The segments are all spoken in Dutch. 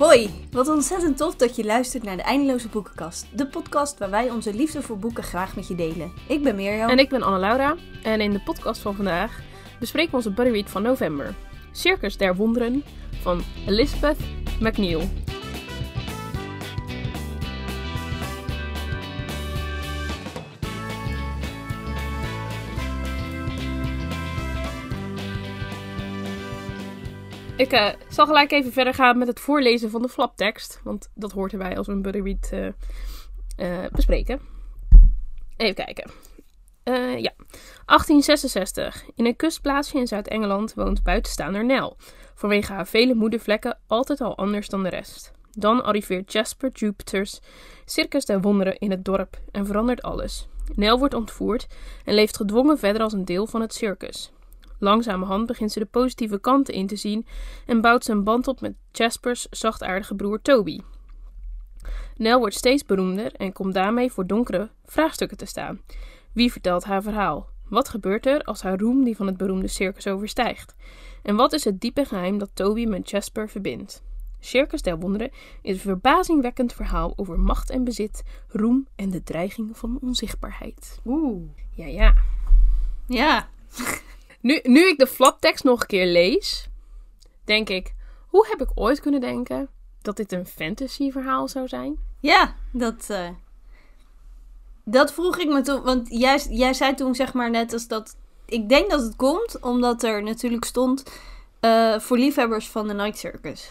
Hoi, wat ontzettend tof dat je luistert naar de Eindeloze Boekenkast. De podcast waar wij onze liefde voor boeken graag met je delen. Ik ben Mirjam. En ik ben Anne-Laura. En in de podcast van vandaag bespreken we onze buddy read van november. Circus der Wonderen van Elizabeth McNeil. Ik eh, zal gelijk even verder gaan met het voorlezen van de flaptekst. Want dat hoort erbij als we een buddy read eh, eh, bespreken. Even kijken. Ja. 1866. In een kustplaatsje in Zuid-Engeland woont buitenstaander Nell. Vanwege haar vele moedervlekken altijd al anders dan de rest. Dan arriveert Jasper Jupiters Circus der Wonderen in het dorp en verandert alles. Nell wordt ontvoerd en leeft gedwongen verder als een deel van het circus. Langzamerhand begint ze de positieve kanten in te zien en bouwt ze een band op met Jaspers zachtaardige broer Toby. Nell wordt steeds beroemder en komt daarmee voor donkere vraagstukken te staan. Wie vertelt haar verhaal? Wat gebeurt er als haar roem die van het beroemde circus overstijgt? En wat is het diepe geheim dat Toby met Jasper verbindt? Circus der Wonderen is een verbazingwekkend verhaal over macht en bezit, roem en de dreiging van onzichtbaarheid. Oeh. Ja, ja. Ja. Nu, nu ik de flaptekst nog een keer lees, denk ik, hoe heb ik ooit kunnen denken dat dit een fantasy verhaal zou zijn? Ja, dat... eh, Dat vroeg ik me toen, want jij, jij zei toen zeg maar net als dat... Ik denk dat het komt omdat er natuurlijk stond eh, voor liefhebbers van de Night Circus.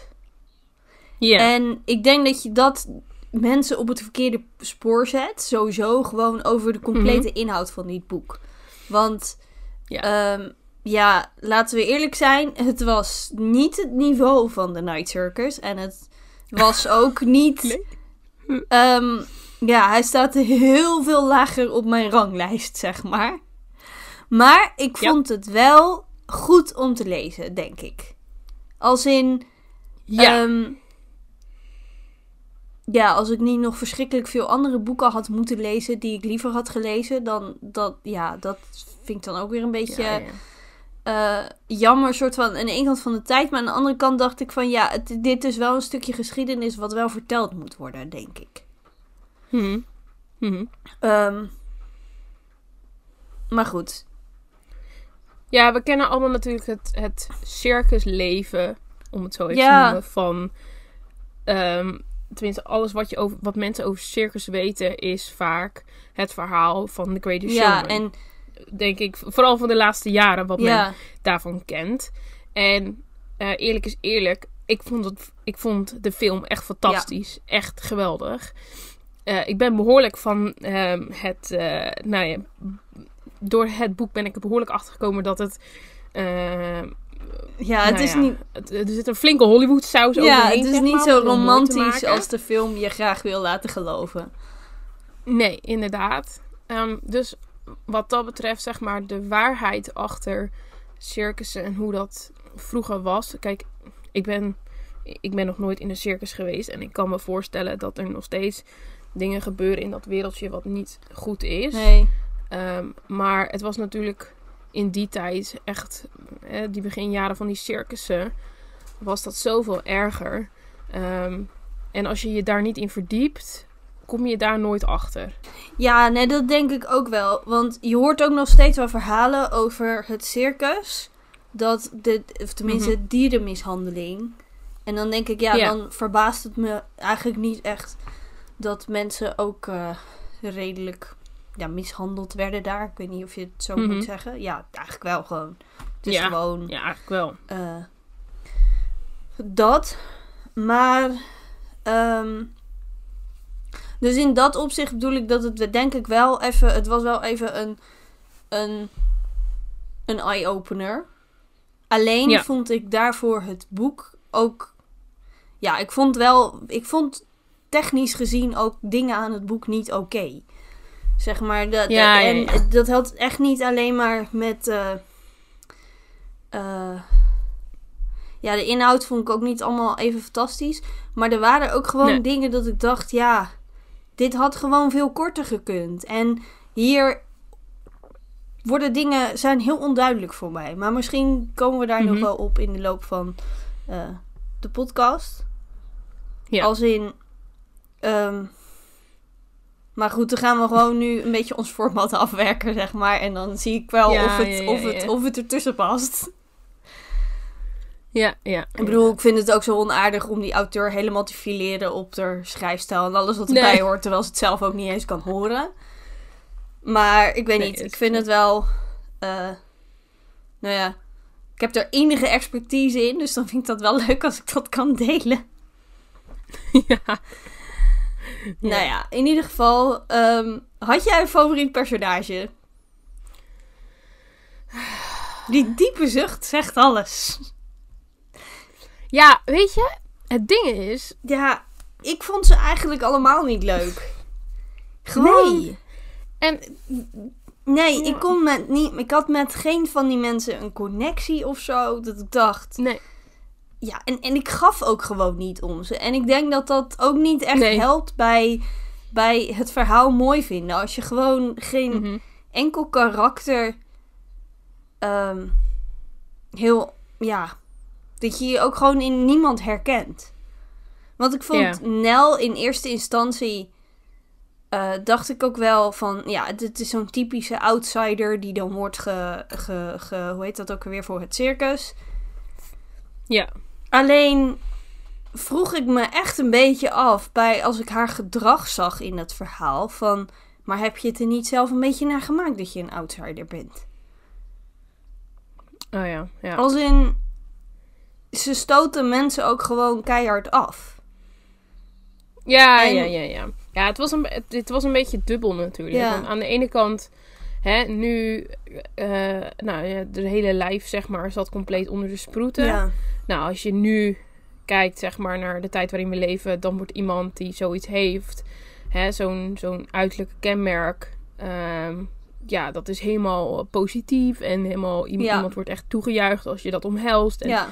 Ja. En ik denk dat je dat mensen op het verkeerde spoor zet. Sowieso gewoon over de complete inhoud van dit boek. Want Ja. ehm, ja, laten we eerlijk zijn. Het was niet het niveau van de Night Circus. En het was ook niet... Nee. Ehm, ja, hij staat heel veel lager op mijn ranglijst, zeg maar. Maar ik Ja. vond het wel goed om te lezen, denk ik. Als in... ja. Ehm, ja, als ik niet nog verschrikkelijk veel andere boeken had moeten lezen die ik liever had gelezen, dan dat, ja, dat vind ik dan ook weer een beetje Ja, ja. Eh, jammer, soort van aan de ene kant van de tijd, maar aan de andere kant dacht ik van ja, het, dit is wel een stukje geschiedenis wat wel verteld moet worden, denk ik. Mhm. Mhm. Ehm, maar goed, Ja, we kennen allemaal natuurlijk het, het circusleven, om het zo even Ja. te noemen, van... ehm, tenminste, alles wat, je over, wat mensen over circus weten is vaak het verhaal van The Greatest ja, Showman. en Denk ik, vooral van de laatste jaren, wat men daarvan kent. En eh, eerlijk is eerlijk, ik vond, het, ik vond de film echt fantastisch. Echt geweldig. Eh, ik ben behoorlijk van ehm, het... eh, nou ja, door het boek ben ik er behoorlijk achter gekomen dat het... ehm, ja, het nou is ja, niet, het- er zit een flinke Hollywood saus ja, overheen. het is niet zo romantisch als de film je graag wil laten geloven. Nee, inderdaad. Ehm, dus wat dat betreft, zeg maar, de waarheid achter circussen en hoe dat vroeger was. Kijk, ik ben, ik ben nog nooit in een circus geweest. En ik kan me voorstellen dat er nog steeds dingen gebeuren in dat wereldje wat niet goed is. Nee, Ehm, maar het was natuurlijk in die tijd echt, eh, die beginjaren van die circussen, was dat zoveel erger. Ehm, en als je je daar niet in verdiept, kom je daar nooit achter. Ja, nee, dat denk ik ook wel. Want je hoort ook nog steeds wel verhalen over het circus. Dat de, of tenminste dierenmishandeling. En dan denk ik, ja, Ja. dan verbaast het me eigenlijk niet echt dat mensen ook eh, redelijk ja, mishandeld werden daar. Ik weet niet of je het zo Mhm. moet zeggen. Ja, eigenlijk wel gewoon. Het is Ja. gewoon Ja, eigenlijk wel. eh, dat. Maar. ehm, dus in dat opzicht bedoel ik dat het denk ik wel even. Het was wel even een. Een, een eye-opener. Alleen Ja. vond ik daarvoor het boek ook. Ja, ik vond wel. Ik vond technisch gezien ook dingen aan het boek niet oké. Zeg maar. Dat, Ja, en ja. dat had echt niet alleen maar met. eh, eh, ja, de inhoud vond ik ook niet allemaal even fantastisch. Maar er waren ook gewoon Nee. dingen dat ik dacht, ja, dit had gewoon veel korter gekund. En hier worden dingen, zijn heel onduidelijk voor mij. Maar misschien komen we daar nog Mhm. wel op in de loop van eh, de podcast. Ja. Als in. ehm, maar goed, dan gaan we gewoon nu een beetje ons format afwerken, zeg maar. En dan zie ik wel Ja, of, het, ja, ja, of, het, of het ertussen past. Ja, ja. Ik bedoel, ik vind het ook zo onaardig om die auteur helemaal te fileren op haar schrijfstijl en alles wat Nee. erbij hoort, terwijl ze het zelf ook niet eens kan horen. Maar ik weet Nee, niet, ik vind het wel. eh, nou ja, ik heb er enige expertise in, dus dan vind ik dat wel leuk als ik dat kan delen. ja. Nou ja, in ieder geval, ehm, had jij een favoriet personage? Die diepe zucht zegt alles. Ja, weet je, het ding is... Ja, ik vond ze eigenlijk allemaal niet leuk. Gewoon. Nee. En Nee, ik, kon met niet, ik had met geen van die mensen een connectie of zo. Dat ik dacht. nee, Ja, en, en ik gaf ook gewoon niet om ze. En ik denk dat dat ook niet echt Nee. helpt bij, bij het verhaal mooi vinden. Als je gewoon geen Mhm. enkel karakter. ehm, heel. Ja. Dat je je ook gewoon in niemand herkent. Want ik vond. Nel in eerste instantie. eh, dacht ik ook wel van. Ja, dit is zo'n typische outsider. die dan wordt ge, ge, ge. Hoe heet dat ook alweer voor het circus? ja. Alleen vroeg ik me echt een beetje af bij als ik haar gedrag zag in het verhaal van maar heb je het er niet zelf een beetje naar gemaakt dat je een outsider bent? Oh ja, ja. Als in ze stoten mensen ook gewoon keihard af. Ja, En- ja, ja, ja. Ja, het was een, het, het was een beetje dubbel natuurlijk. Ja. Aan de ene kant, hè, nu, eh, nou ja, de hele lijf, zeg maar, zat compleet onder de sproeten. Ja. Nou, als je nu kijkt, zeg maar, naar de tijd waarin we leven, dan wordt iemand die zoiets heeft, hè, zo'n zo'n uiterlijke kenmerk, ehm, ja, dat is helemaal positief en helemaal, i- Ja. iemand wordt echt toegejuicht als je dat omhelst. En Ja.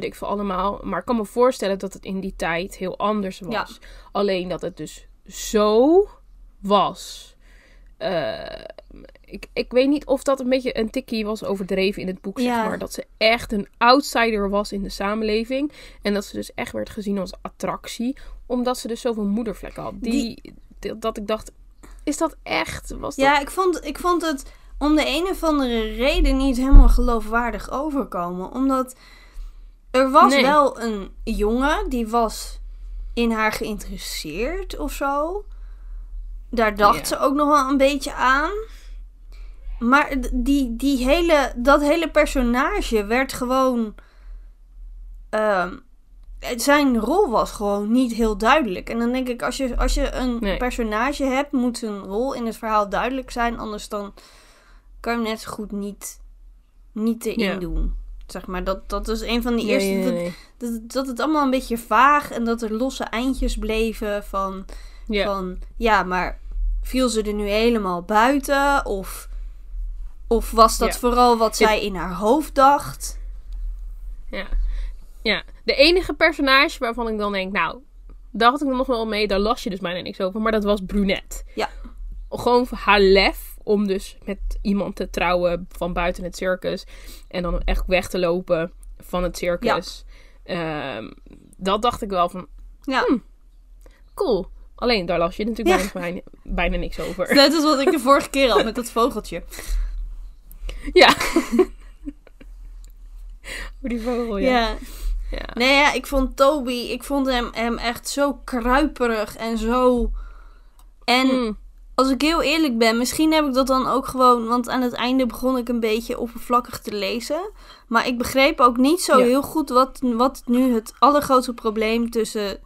Weet ik veel allemaal. Maar ik kan me voorstellen dat het in die tijd heel anders was. Ja. Alleen dat het dus zo was. Eh, ik, ik weet niet of dat een beetje een tikkie was overdreven in het boek, Ja. zeg maar. Dat ze echt een outsider was in de samenleving. En dat ze dus echt werd gezien als attractie. Omdat ze dus zoveel moedervlekken had. Die, die- dat ik dacht, is dat echt? Was dat... Ja, ik vond, ik vond het om de een of andere reden niet helemaal geloofwaardig overkomen. Omdat er was Nee. wel een jongen die was in haar geïnteresseerd of zo. Daar dacht Ja. ze ook nog wel een beetje aan. Maar die, die hele, dat hele personage werd gewoon. ehm, zijn rol was gewoon niet heel duidelijk. En dan denk ik, als je, als je een Nee. personage hebt, moet zijn rol in het verhaal duidelijk zijn. Anders dan kan je hem net zo goed niet, niet erin Ja. doen. Zeg maar, dat, dat is een van Nee, eerste. nee, dat- nee. Dat, dat het allemaal een beetje vaag en dat er losse eindjes bleven van. Ja. Van ja, maar viel ze er nu helemaal buiten? Of, of was dat Ja. vooral wat zij in haar hoofd dacht? Ja. ja. De enige personage waarvan ik dan denk, nou, daar had ik nog wel mee, daar las je dus bijna niks over, maar dat was Brunette. Ja. Gewoon haar lef om dus met iemand te trouwen van buiten het circus en dan echt weg te lopen van het circus. Ehm, dat dacht ik wel van, Ja. Hm. cool. Alleen, daar las je natuurlijk Ja. bijna, bijna niks over. Net als wat ik de vorige keer had met dat vogeltje. Ja. Hoe die vogel, ja. Ja. ja. Nee, ja, ik vond Toby, ik vond hem, hem echt zo kruiperig en zo. En Hm. Als ik heel eerlijk ben, misschien heb ik dat dan ook gewoon. Want aan het einde begon ik een beetje oppervlakkig te lezen. Maar ik begreep ook niet zo Ja. heel goed wat, wat nu het allergrootste probleem tussen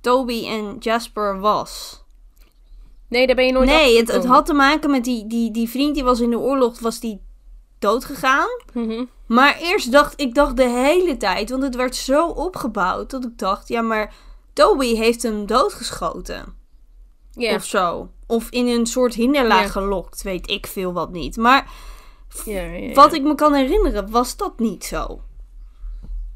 Toby en Jasper was. Nee, daar ben je nooit nee, het, het had te maken met die, die, die vriend die was in de oorlog, was die dood gegaan. Mhm. Maar eerst dacht ik dacht de hele tijd, want het werd zo opgebouwd dat ik dacht, ja, maar Toby heeft hem doodgeschoten. Of zo. Of in een soort hinderlaag gelokt, weet ik veel wat niet. Maar wat ik me kan herinneren, was dat niet zo.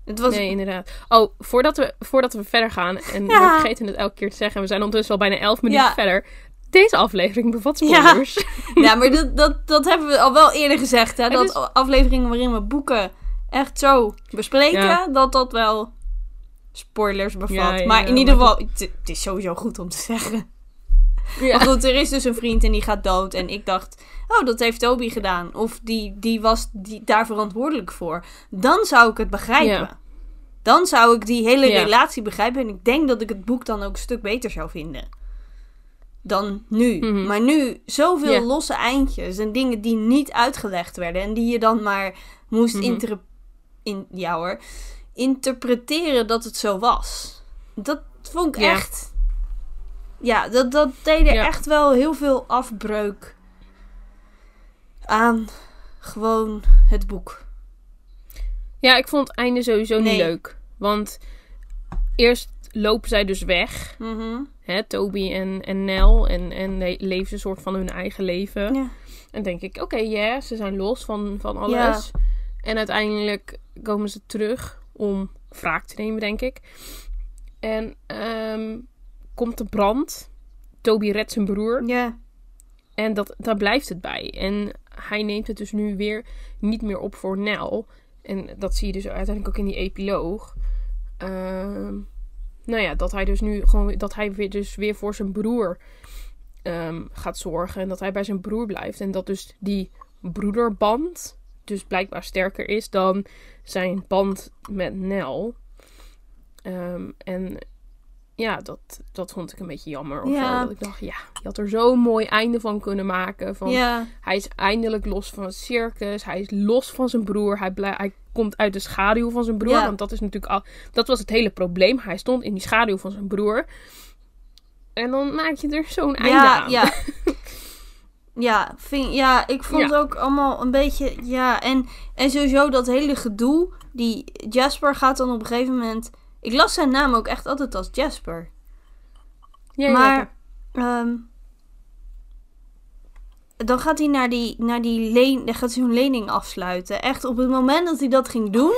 Het was. Nee, inderdaad. Oh, voordat we, voordat we verder gaan, en Ja. we vergeten het elke keer te zeggen, we zijn ondertussen al bijna 11 minuten Ja. verder. Deze aflevering bevat spoilers. Ja, maar dat, dat, dat hebben we al wel eerder gezegd, hè? Dat is- afleveringen waarin we boeken echt zo bespreken, dat dat wel spoilers bevat. Maar in ieder geval, het is sowieso goed om te zeggen. Ja. Maar goed, er is dus een vriend en die gaat dood. En ik dacht, oh, dat heeft Toby gedaan. Of die, die was die, daar verantwoordelijk voor. Dan zou ik het begrijpen. Ja. Dan zou ik die hele Ja. relatie begrijpen. En ik denk dat ik het boek dan ook een stuk beter zou vinden. Dan nu. Mhm. Maar nu, zoveel losse eindjes en dingen die niet uitgelegd werden. En die je dan maar moest Mhm. inter- in, ja hoor, interpreteren dat het zo was. Dat vond ik echt... Ja, dat, dat deed er Ja. echt wel heel veel afbreuk aan gewoon het boek. Ja, ik vond het einde sowieso Nee. niet leuk. Want eerst lopen zij dus weg. Mhm. Hè, Toby en, en Nel. En, en le- leven ze een soort van hun eigen leven. Ja. En denk ik, oké, ja, ze zijn los van, van alles. En uiteindelijk komen ze terug om wraak te nemen, denk ik. En ehm, komt de brand. Toby redt zijn broer. Ja. En dat, daar blijft het bij. En hij neemt het dus nu weer niet meer op voor Nel. En dat zie je dus uiteindelijk ook in die epiloog. Ehm, nou ja, dat hij dus nu gewoon dat hij weer, dus weer voor zijn broer ehm, gaat zorgen. En dat hij bij zijn broer blijft. En dat dus die broederband dus blijkbaar sterker is dan zijn band met Nel. Ehm, en ja, dat, dat vond ik een beetje jammer. Of Ja. zo. Ik dacht, ja, je had er zo'n mooi einde van kunnen maken. Van, Ja. Hij is eindelijk los van het circus. Hij is los van zijn broer. Hij, blij, hij komt uit de schaduw van zijn broer. Ja. Want dat is natuurlijk al. Dat was het hele probleem. Hij stond in die schaduw van zijn broer. En dan maak je er zo'n einde aan. ja. Ja, vind, ja, ik vond het ook allemaal een beetje. Ja, en, en sowieso dat hele gedoe. Die Jasper gaat dan op een gegeven moment. Ik las zijn naam ook echt altijd als Jasper. Ja, ja, maar. ehm, dan gaat hij naar die, naar die leen, dan gaat hij zo'n lening afsluiten. Echt op het moment dat hij dat ging doen,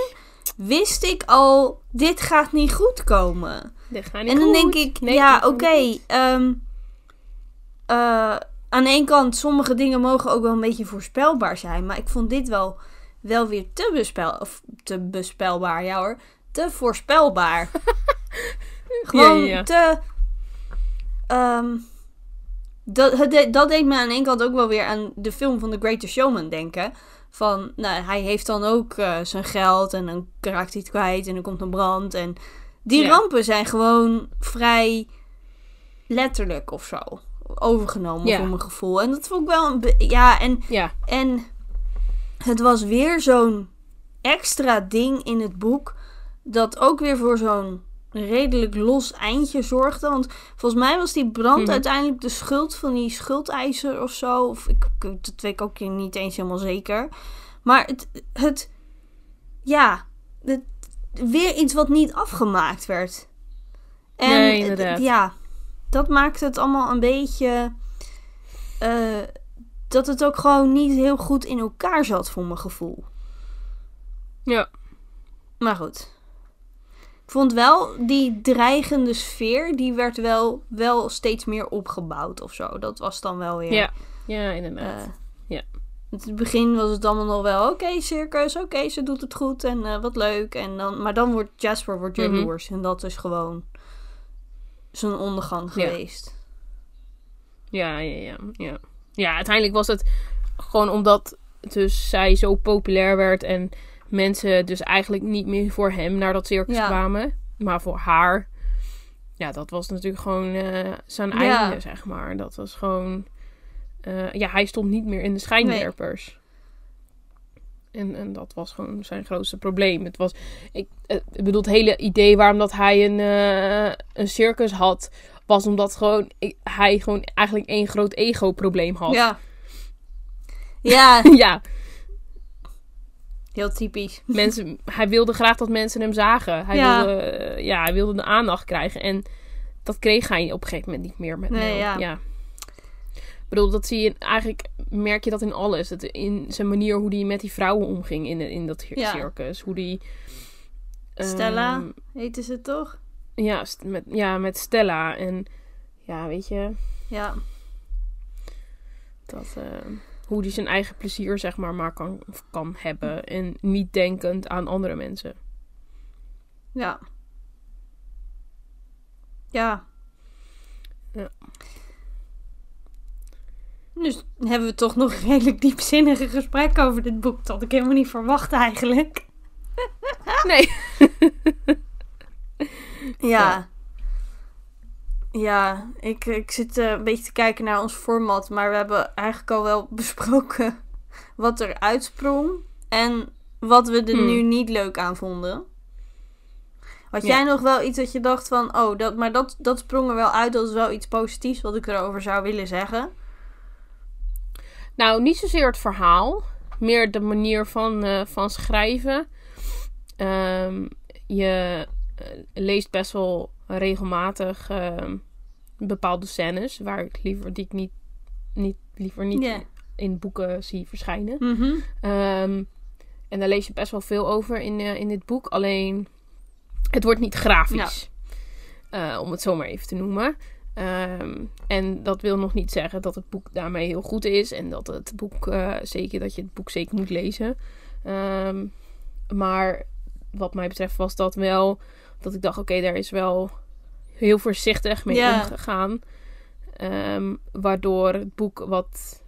wist ik al, dit gaat niet goed komen. Dit gaat niet En dan goed. denk ik, Nee, ja, oké. ehm, eh, aan de ene kant, sommige dingen mogen ook wel een beetje voorspelbaar zijn. Maar ik vond dit wel, wel weer te, bespel, of te bespelbaar. Ja hoor, te voorspelbaar. Gewoon Ja, ja, ja. te... ehm, dat, de- dat deed me aan de ene kant ook wel weer aan de film van The Greatest Showman denken. Van, nou, hij heeft dan ook eh, zijn geld en dan raakt hij het kwijt en er komt een brand. En die Ja. rampen zijn gewoon vrij letterlijk of zo. Overgenomen voor mijn gevoel. En dat vond ik wel een... Ja, en, Ja, en het was weer zo'n extra ding in het boek. Dat ook weer voor zo'n redelijk los eindje zorgde. Want volgens mij was die brand Mhm. uiteindelijk de schuld van die schuldeiser of zo. Of ik, dat weet ik ook niet eens helemaal zeker. Maar het, het ja, het, weer iets wat niet afgemaakt werd. En Nee, inderdaad. ja, dat maakt het allemaal een beetje. eh, dat het ook gewoon niet heel goed in elkaar zat, voor mijn gevoel. ja. Maar goed. Ik vond wel die dreigende sfeer, die werd wel, wel steeds meer opgebouwd of zo. Dat was dan wel weer. Ja, ja inderdaad. eh, Ja. In het begin was het allemaal nog wel, oké, circus, oké, ze doet het goed en eh, wat leuk. En dan, maar dan wordt Jasper wordt Mhm. en dat is gewoon zijn ondergang Ja. geweest. Ja, ja, ja, ja. Ja, uiteindelijk was het gewoon omdat dus zij zo populair werd en mensen dus eigenlijk niet meer voor hem naar dat circus Ja. kwamen, maar voor haar. Ja, dat was natuurlijk gewoon eh, zijn Ja. einde, zeg maar. Dat was gewoon... eh, ja, hij stond niet meer in de schijnwerpers. En, en dat was gewoon zijn grootste probleem. Het was, ik, eh, ik bedoel, het hele idee waarom dat hij een, een circus had, was omdat gewoon, ik- hij gewoon eigenlijk één groot ego-probleem had. Ja. Ja, ja, heel typisch. mensen, hij wilde graag dat mensen hem zagen. Hij, Ja. wilde, eh, ja, hij wilde de aandacht krijgen. En dat kreeg hij op een gegeven moment niet meer met Nee, Nel. ja. Ik bedoel, dat zie je eigenlijk, merk je dat in alles. Het, in zijn manier hoe hij met die vrouwen omging in, in dat Ja. circus. Hoe die... Stella, ehm, heette ze toch? ja, met, ja, met Stella. En ja, weet je, Ja. dat, eh, hoe hij zijn eigen plezier zeg maar, maar kan, kan hebben. En niet denkend aan andere mensen. Ja. Ja. Ja. Dus hebben we toch nog een redelijk diepzinnige gesprek over dit boek. Dat had ik helemaal niet verwacht eigenlijk. Nee. Ja. Ja, ik, ik zit eh, een beetje te kijken naar ons format. Maar we hebben eigenlijk al wel besproken wat er uitsprong. En wat we er Hmm. nu niet leuk aan vonden. Had Ja. jij nog wel iets dat je dacht van... Oh, dat, maar dat, dat sprong er wel uit. Dat is wel iets positiefs wat ik erover zou willen zeggen. Nou, niet zozeer het verhaal. Meer de manier van, eh, van schrijven. Ehm, je eh, leest best wel regelmatig ehm, bepaalde scènes. Waar ik liever, die ik niet, niet, liever niet in boeken zie verschijnen. Mhm. Ehm, en daar lees je best wel veel over in, eh, in dit boek. Alleen, het wordt niet grafisch. Eh, om het zo maar even te noemen. Ehm, en dat wil nog niet zeggen dat het boek daarmee heel goed is. En dat, het boek, eh, zeker, dat je het boek zeker moet lezen. Maar wat mij betreft was dat wel... Dat ik dacht, oké, daar is wel heel voorzichtig mee Ja. omgegaan. Ehm, waardoor het boek wat,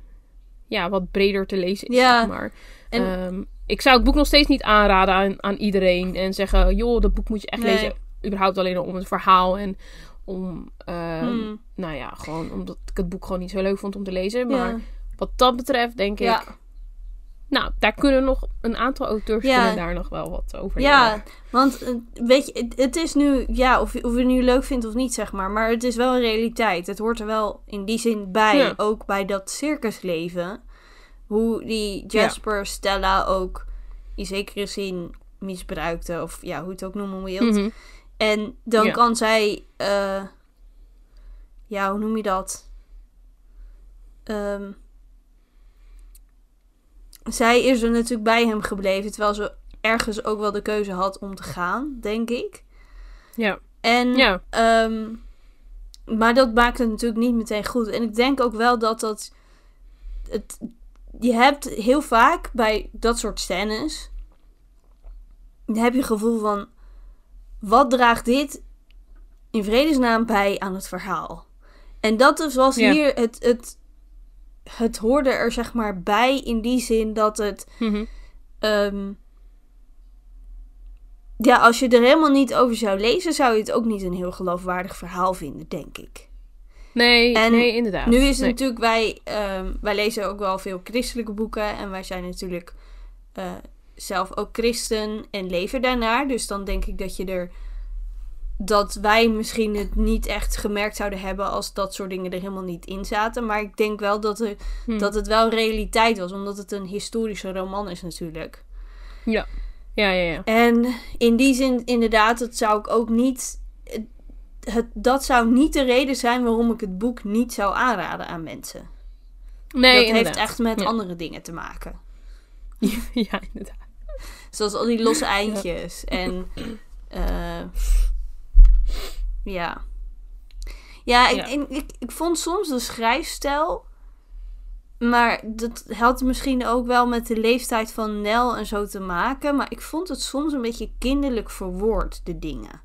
ja, wat breder te lezen is, zeg maar. En- Ehm, ik zou het boek nog steeds niet aanraden aan, aan iedereen. En zeggen, joh, dat boek moet je echt Nee. lezen. Überhaupt alleen al om het verhaal en om... ehm, Hmm. Nou ja, gewoon omdat ik het boek gewoon niet zo leuk vond om te lezen. Maar Ja. wat dat betreft denk Ja. Nou, daar kunnen nog een aantal auteurs Ja. kunnen daar nog wel wat over Ja, want eh, weet je, het, het is nu, ja, of, je- of je het nu leuk vindt of niet, zeg maar. Maar het is wel een realiteit. Het hoort er wel in die zin bij, Ja. ook bij dat circusleven. Hoe die Jasper Stella ook in zekere zin misbruikte, of ja, hoe je het ook noemen wilt. Mhm. En dan kan zij, eh, ja, hoe noem je dat? Ehm, zij is er natuurlijk bij hem gebleven, terwijl ze ergens ook wel de keuze had om te gaan, denk ik. Ja. En, Ja. ehm, maar dat maakt het natuurlijk niet meteen goed. En ik denk ook wel dat dat, het, je hebt heel vaak bij dat soort scènes, dan heb je het gevoel van, wat draagt dit in vredesnaam bij aan het verhaal? En dat is was Ja. hier het, het, het hoorde er zeg maar bij in die zin dat het Mhm. Ehm, ja, als je er helemaal niet over zou lezen, zou je het ook niet een heel geloofwaardig verhaal vinden, denk ik. Nee, En nee, inderdaad. Nu is het Nee. natuurlijk, wij, ehm, wij lezen ook wel veel christelijke boeken en wij zijn natuurlijk eh, zelf ook christen en leven daarnaar. Dus dan denk ik dat je er, dat wij misschien het niet echt gemerkt zouden hebben als dat soort dingen er helemaal niet in zaten. Maar ik denk wel dat, er, Hm. dat het wel realiteit was, omdat het een historische roman is natuurlijk. Ja. Ja, ja, ja. En in die zin, inderdaad, dat zou ik ook niet. Het, dat zou niet de reden zijn waarom ik het boek niet zou aanraden aan mensen. Nee, dat inderdaad. heeft echt met Ja. andere dingen te maken. ja, inderdaad. Zoals al die losse eindjes. En. eh, ja. Ja, ik, Ja. Ik, ik, ik vond soms de schrijfstijl. Maar dat had misschien ook wel met de leeftijd van Nel en zo te maken. Maar ik vond het soms een beetje kinderlijk verwoord, de dingen.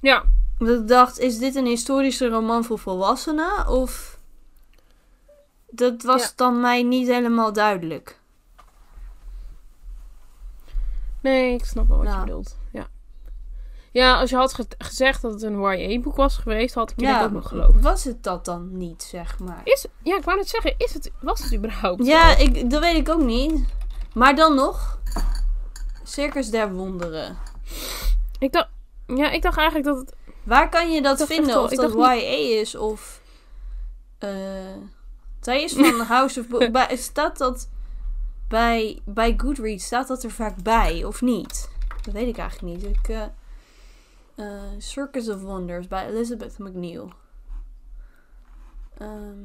Ja. Dat ik dacht, is dit een historische roman voor volwassenen? Of... Dat was Ja. dan mij niet helemaal duidelijk. Nee, ik snap wel wat Ja. je bedoelt. Ja. Ja, als je had ge- gezegd dat het een YA-boek was geweest, had ik je dat ook nog geloofd. was het dat dan niet, zeg maar? Is, ja, ik wou net zeggen, is het, was het überhaupt Ja, ik, dat weet ik ook niet. Maar dan nog... Circus der Wonderen. Ik dacht, ja, ik dacht eigenlijk dat het... Waar kan je dat vinden? wel- of dat YA is of... eh zij is van House of Books. Staat dat bij, bij Goodreads? Staat dat er vaak bij of niet? Dat weet ik eigenlijk niet. Ik, eh, eh, Circus of Wonders bij Elizabeth McNeil. Ehm.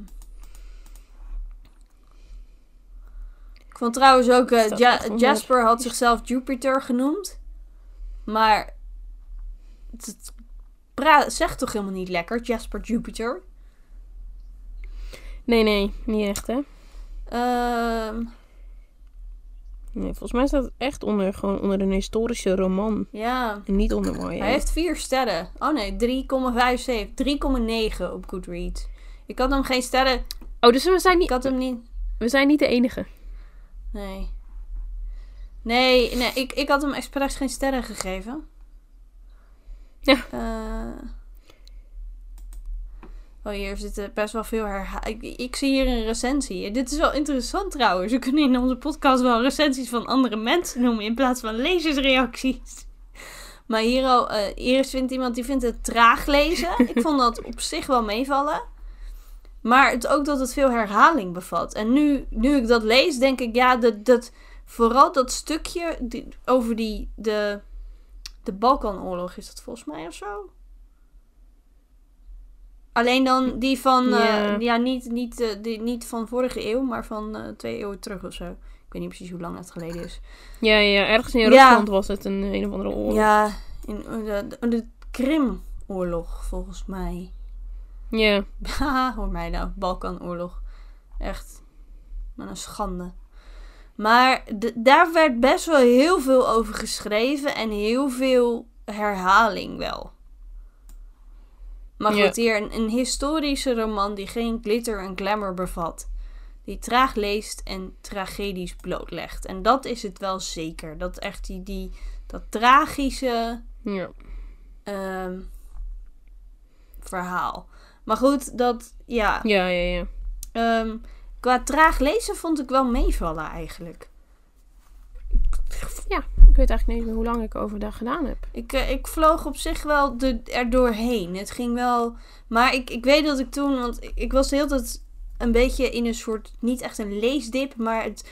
ik vond trouwens ook... eh, Ja-. Jasper had zichzelf Jupiter genoemd. Maar... Het pra- zegt toch helemaal niet lekker, Jasper Jupiter? Nee, nee, niet echt, hè? Ehm, Nee, volgens mij staat het echt onder, gewoon onder een historische roman. Ja. En niet onder YA. Hij heeft vier sterren. Oh nee, 3,75. 3,9 op Goodreads. Ik had hem geen sterren. Oh, dus we zijn, Ik niet, had hem niet. we zijn niet de enige. Nee. Nee, nee ik, ik had hem expres geen sterren gegeven. Ja. Eh. Oh, hier zitten best wel veel herha... Ik, zie hier een recensie. Dit is wel interessant trouwens. We kunnen in onze podcast wel recensies van andere mensen noemen in plaats van lezersreacties. Maar hier, al, eh, hier vindt iemand die vindt het traag lezen. Ik vond dat op zich wel meevallen. Maar het, ook dat het veel herhaling bevat. En nu, nu ik dat lees, denk ik, ja, dat, dat, vooral dat stukje over die, de, de Balkanoorlog is dat volgens mij of zo. Alleen dan die van, eh, Ja. ja, niet, niet, eh, die, niet van vorige eeuw, maar van eh, twee eeuwen terug of zo. Ik weet niet precies hoe lang het geleden is. Ja, ja, ergens in Ja. Rusland was het een, een of andere oorlog. Ja, in eh, de, de, de Krimoorlog volgens mij. Ja. Hoor mij nou. Balkanoorlog. Echt. Een schande. Maar daar werd best wel heel veel over geschreven. En heel veel herhaling wel. Maar Ja. goed, hier een, een historische roman die geen glitter en glamour bevat. Die traag leest en tragedies blootlegt. En dat is het wel zeker. Dat echt die, die dat tragische ja. ehm, verhaal. Maar goed, dat, ja. Ja, ja, ja. ehm, qua traag lezen vond ik wel meevallen eigenlijk. Ik weet eigenlijk niet meer hoe lang ik overdag gedaan heb. Ik, eh, ik vloog op zich wel de, er doorheen. Het ging wel. Maar ik, ik weet dat ik toen. Want ik, was de hele tijd een beetje in een soort. Niet echt een leesdip. Maar het,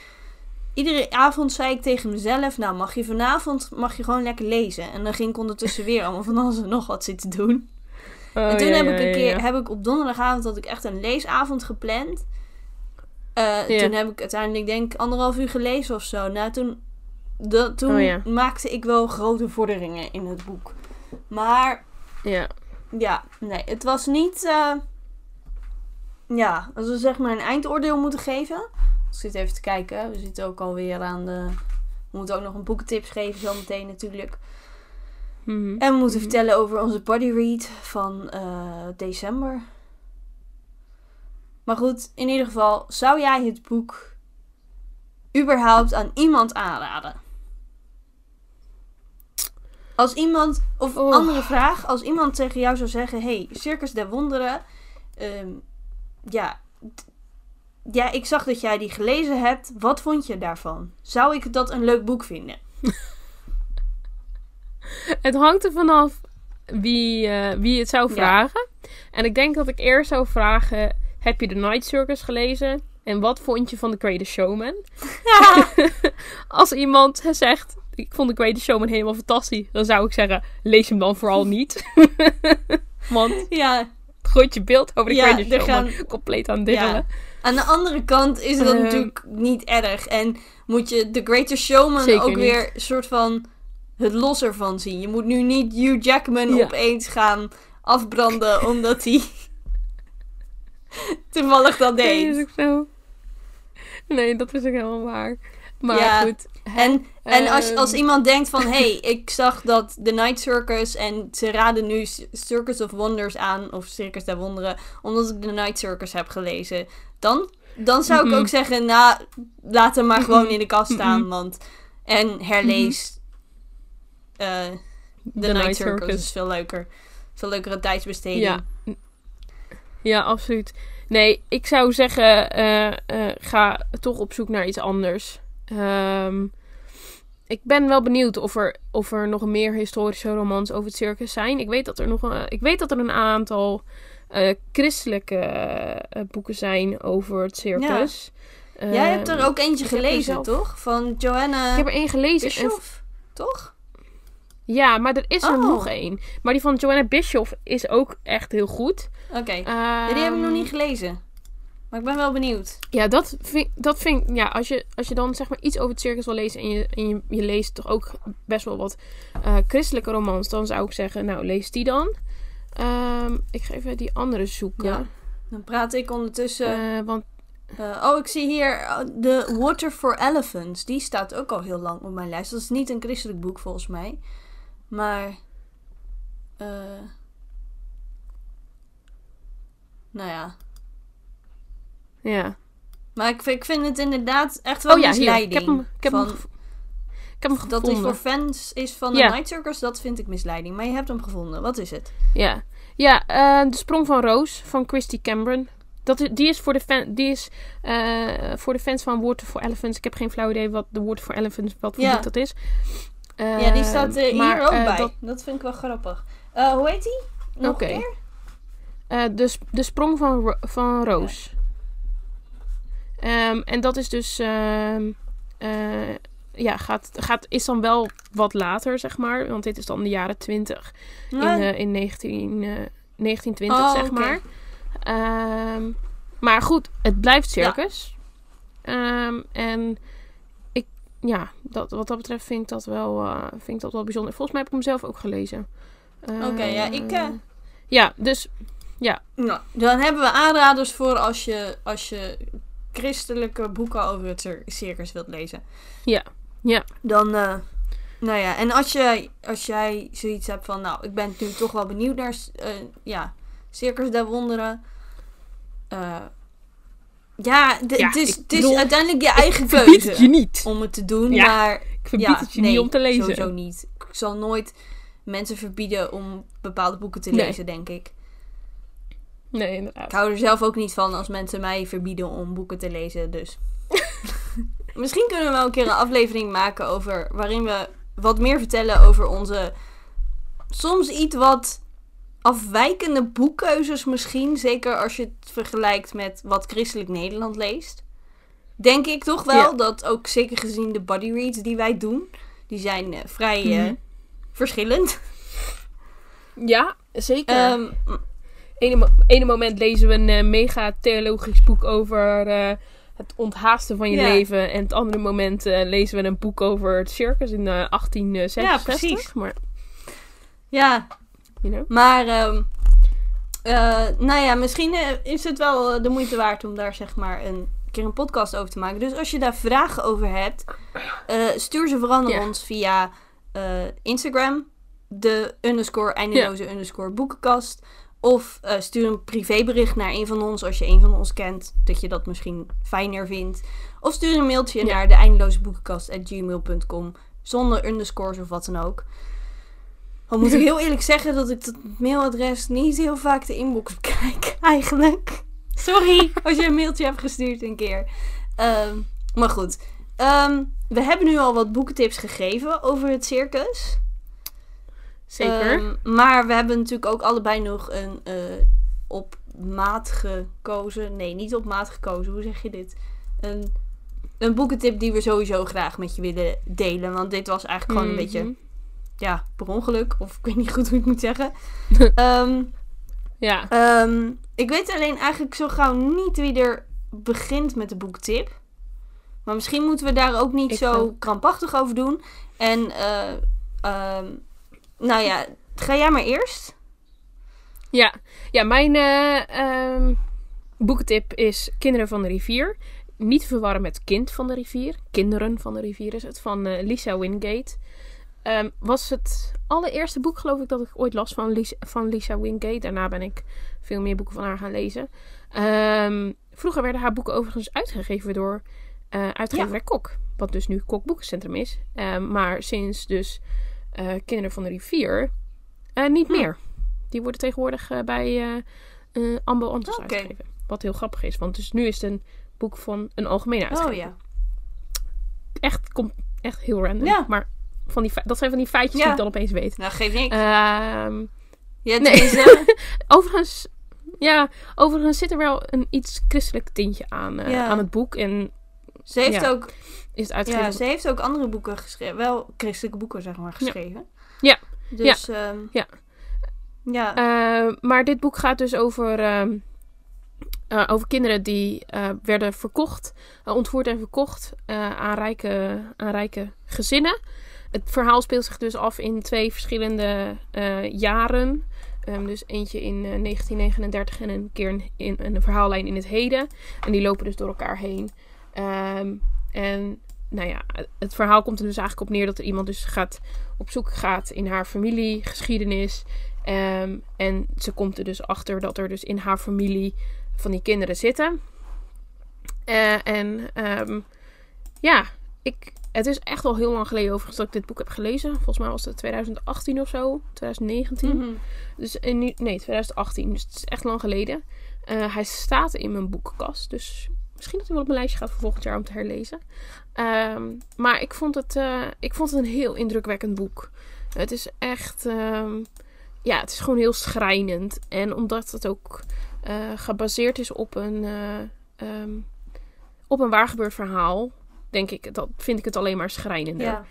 iedere avond zei ik tegen mezelf. Nou, mag je vanavond. Mag je gewoon lekker lezen. En dan ging ik ondertussen weer allemaal van alles en nog wat zitten doen. Oh, en toen ja, heb ja, ik een keer, ja. heb ik op donderdagavond had ik echt een leesavond gepland. Ja. Toen heb ik uiteindelijk denk ik anderhalf uur gelezen of zo. Nou, toen, de, toen Oh, ja. maakte ik wel grote vorderingen in het boek. Maar Ja. ja, nee, het was niet. eh, ja, als we zeg maar een eindoordeel moeten geven. Ik zit even te kijken. We zitten ook alweer aan de. We moeten ook nog een boekentips geven zometeen natuurlijk. Mhm. En we moeten Mhm. vertellen over onze body read van eh, december. Maar goed, in ieder geval, zou jij het boek überhaupt aan iemand aanraden? Als iemand, of Oh. andere vraag, als iemand tegen jou zou zeggen: hey, Circus der Wonderen, ehm, ja, ja, ik zag dat jij die gelezen hebt. Wat vond je daarvan? Zou ik dat een leuk boek vinden? Het hangt er vanaf wie, eh, wie het zou Ja. vragen. En ik denk dat ik eerst zou vragen: Heb je The Night Circus gelezen? En wat vond je van The Greatest Showman? Als iemand zegt: Ik vond The Greatest Showman helemaal fantastisch, dan zou ik zeggen: Lees hem dan vooral niet. Want het ja, gooit je beeld over The Ja, Greatest Showman gaan- compleet aan diggelen. Ja. Aan de andere kant is dat Ehm. natuurlijk niet erg. En moet je The Greatest Showman ook niet. weer een soort van het los ervan zien. Je moet nu niet Hugh Jackman Ja. opeens gaan afbranden omdat hij toevallig dat Nee, dat is deed. ook zo. Nee, dat is ook helemaal waar. Maar Ja. goed. En, en als, als Ehm. iemand denkt van... Hé, hey, ik zag dat The Night Circus... En ze raden nu Circus of Wonders aan. Of Circus der Wonderen. Omdat ik The Night Circus heb gelezen. Dan, dan zou ik ook zeggen... Nou, laat hem maar gewoon in de kast staan. Want... En herlees... eh, The, Night, Circus. is veel leuker. Veel leukere tijdsbesteding. Ja. Ja, absoluut. Nee, ik zou zeggen, eh, eh, ga toch op zoek naar iets anders. Ehm, ik ben wel benieuwd of er, of er nog meer historische romans over het circus zijn. Ik weet dat er nog een, ik weet dat er een aantal eh, christelijke eh, boeken zijn over het circus. Jij hebt er Ehm, ook eentje gelezen, zelf- toch? Van Joanna Ik heb er één gelezen. en Bischoff. Toch? Ja, maar er is er Oh. nog één. Maar die van Joanna Bischoff is ook echt heel goed. Oké. Ja, die heb ik nog Ehm, niet gelezen. Maar ik ben wel benieuwd. Ja, dat vind, dat vind ja, als je, als je dan zeg maar iets over het circus wil lezen en je, en je, je leest toch ook best wel wat eh, christelijke romans, dan zou ik zeggen, nou, lees die dan. Ehm, ik ga even die andere zoeken. Ja. Dan praat ik ondertussen. Eh, want Eh, oh, ik zie hier de Water for Elephants. Die staat ook al heel lang op mijn lijst. Dat is niet een christelijk boek volgens mij. Maar. nou ja. Ja. Maar ik, vind- ik vind het inderdaad echt wel Oh ja, hier. misleiding. Ik heb hem, ik heb van, ik heb hem dat hij gevonden. voor fans is van de Ja. Night Circus, dat vind ik misleiding. Maar je hebt hem gevonden. Wat is het? Ja, ja eh, De Sprong van Roos van Christy Cameron. Dat is, die is, voor de, fan, die is eh, voor de fans van Water for Elephants. Ik heb geen flauw idee wat de Water for Elephants, wat voor Ja. dat is. ja, die staat eh, maar, hier ook bij. dat- Dat... vind ik wel grappig. Hoe heet die? Nog keer? Eh, de, sp- de Sprong van, Ro- van Roos. Ehm, en dat is dus... ehm, eh, ja, gaat, gaat, is dan wel wat later, zeg maar. Want dit is dan de jaren 20. in, eh, in 19, eh, 1920, Oh, zeg maar. Ehm, maar goed, het blijft circus. En ik, ja, dat, wat dat betreft vind ik dat, wel, eh, vind ik dat wel bijzonder. Volgens mij heb ik hem zelf ook gelezen. Oké, ja, ik, eh, Ja, dus Nou, dan hebben we aanraders voor als je, als je christelijke boeken over het cir- circus wilt lezen. Ja, ja. Dan, eh, nou ja, en als, je, als jij zoiets hebt van, nou, ik ben nu toch wel benieuwd naar, eh, ja, Circus der Wonderen. Eh, ja, het is, het is uiteindelijk je eigen keuze je niet. om het te doen, Ja, maar Ik verbied ja, het je nee, niet om te lezen. sowieso niet. Ik zal nooit mensen verbieden om bepaalde boeken te Nee. lezen, denk ik. Nee, Ik inderdaad. hou er zelf ook niet van als mensen mij verbieden om boeken te lezen. Dus misschien kunnen we wel een keer een aflevering maken over waarin we wat meer vertellen over onze soms iets wat afwijkende boekkeuzes misschien. Zeker als je het vergelijkt met wat christelijk Nederland leest. Denk ik toch wel Ja. dat ook zeker gezien de body reads die wij doen, die zijn eh, vrij eh, Mhm. verschillend. Ja, zeker. Ehm, ene, mo- ene moment lezen we een eh, mega theologisch boek over eh, het onthaasten van je Ja. leven. En het andere moment eh, lezen we een boek over het circus in eh 1866. Ja, precies. Maar, ja, you know. Maar, ehm, eh, nou ja, misschien is het wel de moeite waard om daar zeg maar een keer een podcast over te maken. Dus als je daar vragen over hebt, stuur ze vooral naar Ja. ons via Instagram, de underscore eindeloze underscore boekenkast. Of eh, stuur een privébericht naar een van ons als je een van ons kent, dat je dat misschien fijner vindt. Of stuur een mailtje Ja. naar de eindeloze boekenkast.gmail.com zonder underscores of wat dan ook. Al moet ik heel eerlijk zeggen dat ik dat mailadres niet heel vaak de inbox bekijk, eigenlijk. Sorry als je een mailtje hebt gestuurd een keer. Ehm, maar goed, Ehm, we hebben nu al wat boekentips gegeven over het circus. Zeker. Ehm, maar we hebben natuurlijk ook allebei nog een eh, op maat gekozen. Nee, niet op maat gekozen. Hoe zeg je dit? Een, een boekentip die we sowieso graag met je willen delen. Want dit was eigenlijk gewoon een Mhm. beetje, ja, per ongeluk. Of ik weet niet goed hoe ik het moet zeggen. Ehm, Ja. ehm, ik weet alleen eigenlijk zo gauw niet wie er begint met de boektip. Maar misschien moeten we daar ook niet Ik zo krampachtig over doen. En, eh, ehm, nou ja, ga jij maar eerst. Ja, ja mijn ehm, boekentip is Kinderen van de Rivier. Niet te verwarren met Kind van de Rivier. Kinderen van de Rivier is het, van eh, Lisa Wingate. Ehm, was het allereerste boek, geloof ik, dat ik ooit las van Lisa, van Lisa Wingate. Daarna ben ik veel meer boeken van haar gaan lezen. Ehm, vroeger werden haar boeken overigens uitgegeven door eh uitgeverij Kok. Wat dus nu Kok Boekencentrum is. Maar sinds dus eh, Kinderen van de Rivier eh, niet Hm. meer. Die worden tegenwoordig eh, bij Ambo Antos Oké. uitgegeven. Wat heel grappig is, want dus nu is het een boek van een algemene uitgever. Oh ja. Echt, komt echt heel random. Ja. Maar van die, dat zijn van die feitjes Ja. die ik dan opeens weet. Nou, geef niks. Ehm, ja, nee. overigens, ja, overigens zit er wel een iets christelijk tintje aan, Ja. aan het boek. En ze heeft ook, is het ja, ze heeft ook andere boeken geschreven. Wel christelijke boeken, zeg maar, geschreven. Ja. Dus, ehm, Ja. Ja. Eh, maar dit boek gaat dus over, ehm, eh, over kinderen die eh, werden verkocht, ontvoerd en verkocht aan, rijke, aan rijke gezinnen. Het verhaal speelt zich dus af in twee verschillende jaren. Ehm, dus eentje in eh, 1939 en een keer in, in een verhaallijn in het heden. En die lopen dus door elkaar heen. En nou ja, het verhaal komt er dus eigenlijk op neer dat er iemand dus gaat op zoek gaat in haar familiegeschiedenis. Ehm, en ze komt er dus achter dat er dus in haar familie van die kinderen zitten. Eh, en ehm, ja, ik, het is echt al heel lang geleden overigens dat ik dit boek heb gelezen. Volgens mij was het 2018 of zo, 2019. Mhm. Dus in, nee, 2018. Dus het is echt lang geleden. Eh, hij staat in mijn boekenkast. Dus misschien dat hij wel op mijn lijstje gaat voor volgend jaar om te herlezen. Ehm, maar ik vond, het, eh, ik vond het een heel indrukwekkend boek. Het is echt. ehm, ja, het is gewoon heel schrijnend. En omdat het ook eh, gebaseerd is op een. eh, ehm, op een waargebeurd verhaal. Denk ik, dat vind ik het alleen maar schrijnender. Ja.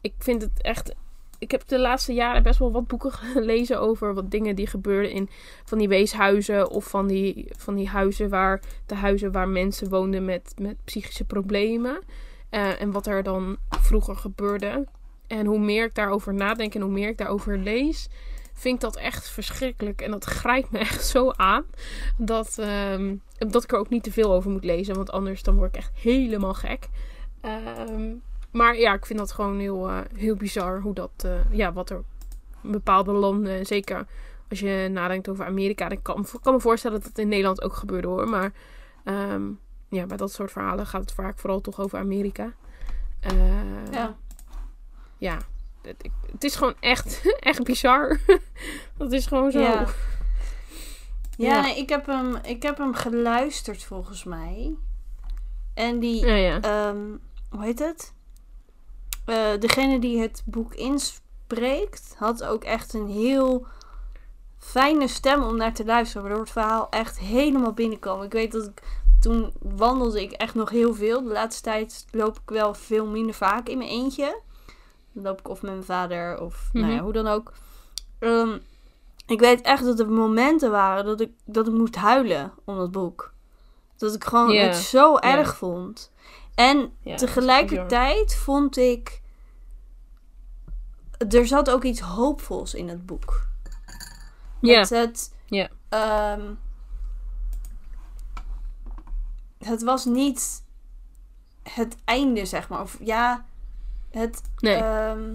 Ik vind het echt. Ik heb de laatste jaren best wel wat boeken gelezen over wat dingen die gebeurden in van die weeshuizen of van die, van die huizen waar de huizen waar mensen woonden met, met psychische problemen. Eh, en wat er dan vroeger gebeurde. En hoe meer ik daarover nadenk en hoe meer ik daarover lees, vind ik dat echt verschrikkelijk. En dat grijpt me echt zo aan. Dat, ehm, dat ik er ook niet te veel over moet lezen. Want anders dan word ik echt helemaal gek. Ehm, maar ja, ik vind dat gewoon heel, eh, heel bizar. Hoe dat, eh, ja, wat er bepaalde landen, zeker als je nadenkt over Amerika. Ik kan, kan me voorstellen dat het in Nederland ook gebeurde hoor. Maar ehm, ja, bij dat soort verhalen gaat het vaak vooral toch over Amerika. Eh, Ja. ja, het, het is gewoon echt, echt bizar. dat is gewoon zo. Ja. Ja, Ja. nee, ik, heb hem, ik heb hem geluisterd volgens mij. En die, Ja, ja. ehm, hoe heet het? Eh, degene die het boek inspreekt, had ook echt een heel fijne stem om naar te luisteren. Waardoor het verhaal echt helemaal binnenkwam. Ik weet dat ik, toen wandelde ik echt nog heel veel. De laatste tijd loop ik wel veel minder vaak in mijn eentje. Dan loop ik of met mijn vader of nou ja, Mhm. hoe dan ook. Ehm, ik weet echt dat er momenten waren dat ik, dat ik moest huilen om dat boek. Dat ik gewoon het zo erg vond. En Ja, tegelijkertijd vond ik. Er zat ook iets hoopvols in het boek. Ja, Het, het, Ja. ehm, het was niet het einde, zeg maar. Of ja, het. nee. ehm,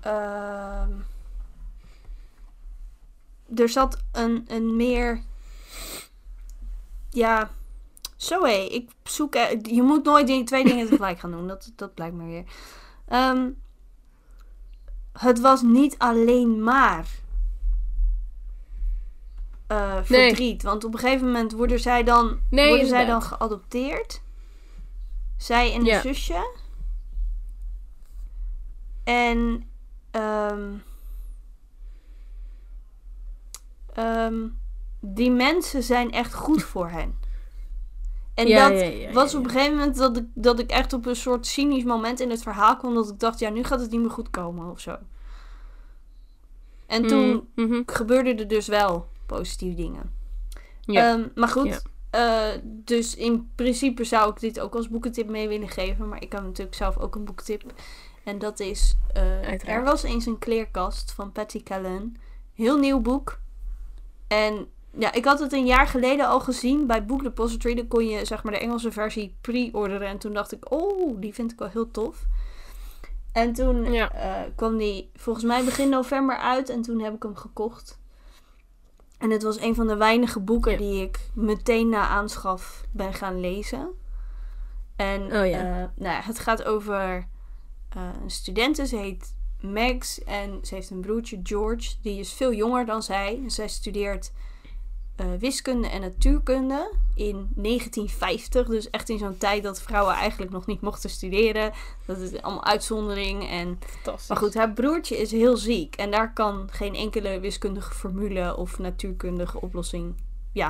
ehm, er zat een, een meer. Ja. Zo hé, ik zoek. eh, Je moet nooit die twee dingen tegelijk gaan doen. Dat, dat blijkt me weer. Ehm, het was niet alleen maar. eh, Nee. verdriet. Want op een gegeven moment worden zij dan, Nee, worden zij dan geadopteerd. Zij en Ja. een zusje. En ehm, ehm, die mensen zijn echt goed voor hen. En Ja, dat ja, was op een gegeven moment dat ik, dat ik echt op een soort cynisch moment in het verhaal kwam. Dat ik dacht, ja, nu gaat het niet meer goed komen of zo. En toen Mm, mhm. gebeurden er dus wel positieve dingen. Ja. Ehm, maar goed, eh, dus in principe zou ik dit ook als boekentip mee willen geven. Maar ik heb natuurlijk zelf ook een boekentip. En dat is eh. Er was eens een kleerkast van Patty Callen. Heel nieuw boek. En ja, ik had het een jaar geleden al gezien bij Book Depository. Dan kon je zeg maar de Engelse versie pre-orderen. En toen dacht ik, oh, die vind ik wel heel tof. En toen Ja. eh, kwam die volgens mij begin november uit. En toen heb ik hem gekocht. En het was een van de weinige boeken Ja. die ik meteen na aanschaf ben gaan lezen. En Oh ja. eh, nou, ja, het gaat over eh, een studente. Ze heet Max en ze heeft een broertje George. Die is veel jonger dan zij. En zij studeert eh, wiskunde en natuurkunde in 1950. Dus echt in zo'n tijd dat vrouwen eigenlijk nog niet mochten studeren. Dat is allemaal uitzondering. En maar goed, haar broertje is heel ziek. En daar kan geen enkele wiskundige formule of natuurkundige oplossing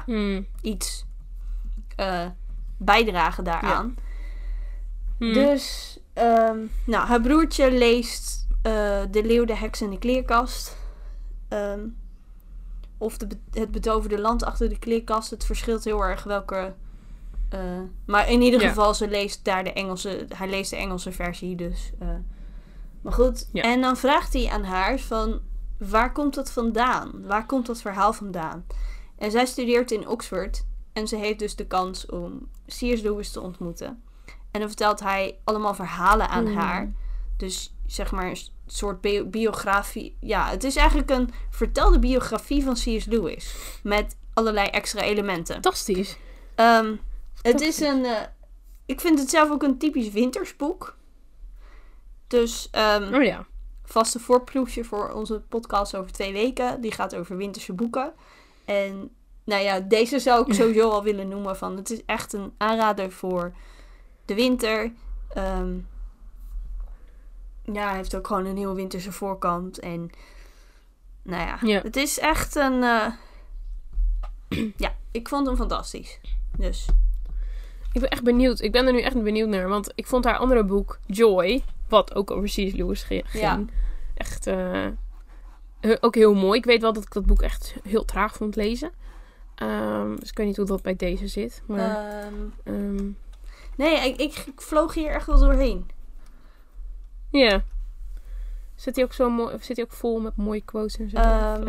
Hmm. iets eh, bijdragen daaraan. Hmm. Dus, ehm, nou, haar broertje leest eh, De Leeuw, de Heks en de Kleerkast. Ehm, of de, Het Betoverde Land achter de kleerkast. Het verschilt heel erg welke... eh, maar in ieder Ja. geval, ze leest daar de Engelse... Hij leest de Engelse versie, dus... eh, Maar goed, Ja. en dan vraagt hij aan haar van... Waar komt dat vandaan? Waar komt dat verhaal vandaan? En zij studeert in Oxford. En ze heeft dus de kans om C.S. Lewis te ontmoeten. En dan vertelt hij allemaal verhalen aan Mm. haar. Dus zeg maar soort bio- biografie. Ja, het is eigenlijk een vertelde biografie van C.S. Lewis. Met allerlei extra elementen. Fantastisch. Ehm, het Fantastisch. is een. eh, ik vind het zelf ook een typisch wintersboek. Dus ehm, Oh ja. vaste voorproefje voor onze podcast over twee weken. Die gaat over winterse boeken. En nou ja, deze zou ik sowieso al willen noemen van. Het is echt een aanrader voor de winter. Ehm, ja, hij heeft ook gewoon een heel winterse voorkant. En nou ja, Ja. het is echt een... eh, ja, ik vond hem fantastisch. Dus Ik ben echt benieuwd. Ik ben er nu echt benieuwd naar. Want ik vond haar andere boek, Joy, wat ook over C.S. Lewis ging, Ja. echt eh, ook heel mooi. Ik weet wel dat ik dat boek echt heel traag vond lezen. Ehm, dus ik weet niet hoe dat bij deze zit. Maar, ehm, ehm, nee, ik vloog hier echt wel doorheen. Ja. Zit hij ook zo mooi, of zit hij ook vol met mooie quotes en zo? Ehm,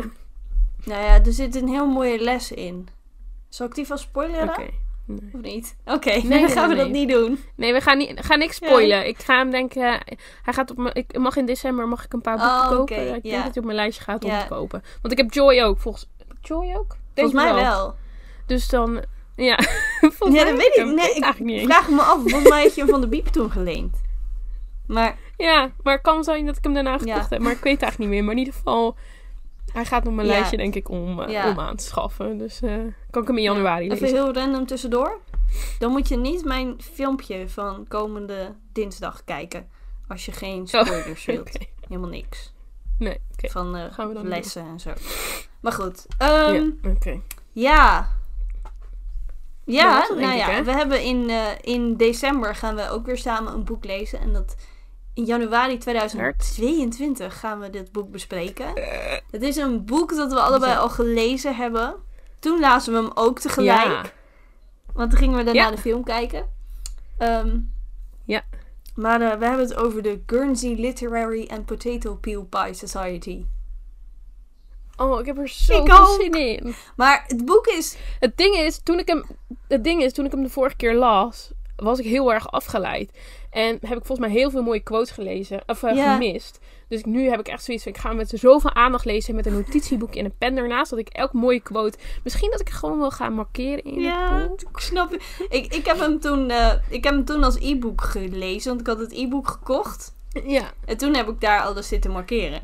nou ja, er zit een heel mooie les in. Zal ik die van spoileren? Oké. Nee. Of niet? Oké, Nee, dan nee, gaan we dat niet doen. Nee, we gaan, niet, gaan niks spoilen. Ik ga hem denken. Hij gaat op mijn, ik mag in december mag ik een paar boeken Oh, kopen. Ik denk ja. dat hij op mijn lijstje gaat om te kopen. Want ik heb Joy ook. Volgens ik Joy ook? Denk Volgens mij wel. Dus dan. Ja, Ja, dat weet ik. Nee, ik eens. vraag me af. Volgens mij heeft je hem van de Biep toen geleend. Maar Ja, maar het kan zijn dat ik hem daarna gekocht Ja. heb. Maar ik weet het eigenlijk niet meer. Maar in ieder geval. Hij gaat op mijn Ja. lijstje, denk ik, om, eh, Ja. om aan te schaffen. Dus eh, kan ik hem in januari even lezen. heel random tussendoor. Dan moet je niet mijn filmpje van komende dinsdag kijken. Als je geen spoilers wilt. Oké. Helemaal niks. Nee, oké. Van eh, Gaan we dan lessen en zo. Maar goed. ehm, ja, oké. Ja. Ja, nou ja, we hebben in, in december gaan we ook weer samen een boek lezen. En dat in januari 2022 gaan we dit boek bespreken. Het is een boek dat we allebei al gelezen hebben. Toen lazen we hem ook tegelijk. Ja. Want toen gingen we daarna Ja. de film kijken. Ehm, Ja. Maar eh, we hebben het over de Guernsey Literary and Potato Peel Pie Society. Oh, ik heb er zo Ik veel zin in. Maar het boek is... Het ding is, toen ik hem, het ding is, toen ik hem de vorige keer las, was ik heel erg afgeleid. En heb ik volgens mij heel veel mooie quotes gelezen, of eh, gemist. Dus nu heb ik echt zoiets van, ik ga hem met zoveel aandacht lezen met een notitieboekje en een pen ernaast, dat ik elk mooie quote, misschien dat ik gewoon wel ga markeren in Ja, ik snap het. Ik, ik, heb hem toen, eh, ik heb hem toen als e-book gelezen, want ik had het e-book gekocht. Ja, En toen heb ik daar alles zitten markeren.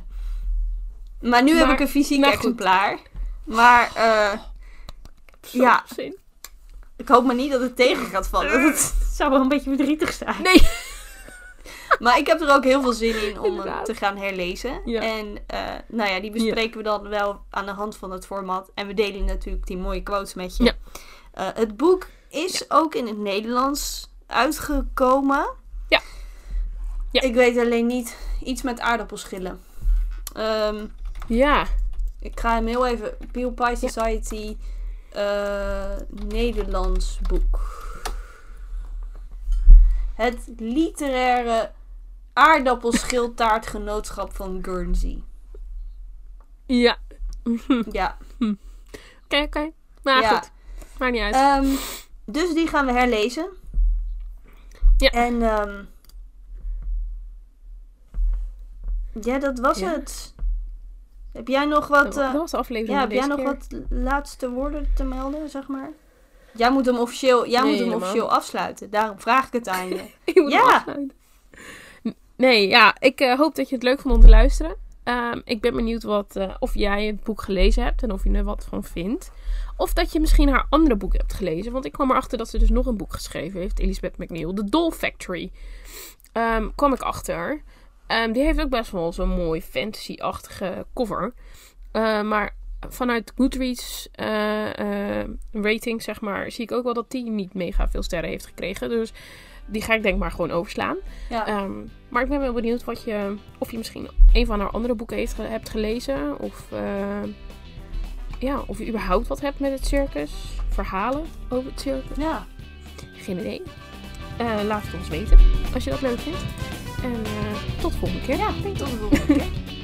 Maar nu heb ik een fysiek exemplaar. Maar eh, Ja. zin. Ik hoop maar niet dat het tegen gaat vallen. Dat zou wel een beetje verdrietig zijn. Nee. Maar ik heb er ook heel veel zin in om hem te gaan herlezen. Ja. En eh, nou ja, die bespreken we dan wel aan de hand van het format. En we delen natuurlijk die mooie quotes met je. Ja. Eh, het boek is ook in het Nederlands uitgekomen. Ja. Ja. Ik weet alleen niet iets met aardappelschillen. Ehm, Ja, ik ga hem heel even. Peel Pie Society eh, Nederlands boek. Het literaire aardappelschiltaartgenootschap van Guernsey. ja. Ja. Oké, oké. Maar Ja. goed, maakt niet uit. Ehm, dus die gaan we herlezen. Ja. En ehm, ja, dat was Ja. het. Heb jij nog wat? dat eh, was de aflevering ja, heb jij nog keer. wat laatste woorden te melden, zeg maar? Jij moet hem officieel, jij Nee, moet hem officieel afsluiten. Daarom vraag ik het aan je. Ik moet hem Ja. afsluiten. Nee, ja, ik eh, hoop dat je het leuk vond om te luisteren. Ehm, ik ben benieuwd wat, eh, of jij het boek gelezen hebt en of je er wat van vindt. Of dat je misschien haar andere boek hebt gelezen. Want ik kwam erachter dat ze dus nog een boek geschreven heeft, Elizabeth McNeil, The Doll Factory. Kwam ik achter. Ehm, die heeft ook best wel zo'n mooi fantasy-achtige cover. Eh, maar vanuit Goodreads eh, rating, zeg maar, zie ik ook wel dat die niet mega veel sterren heeft gekregen. Dus die ga ik denk maar gewoon overslaan. Ja. Ehm, maar ik ben wel benieuwd wat je, of je misschien een van haar andere boeken heeft, hebt gelezen. Of ja, of je überhaupt wat hebt met het circus. Verhalen over het circus. ja. Geen idee. Laat het ons weten als je dat leuk vindt. En eh, tot de volgende keer. Ja, tot de volgende keer.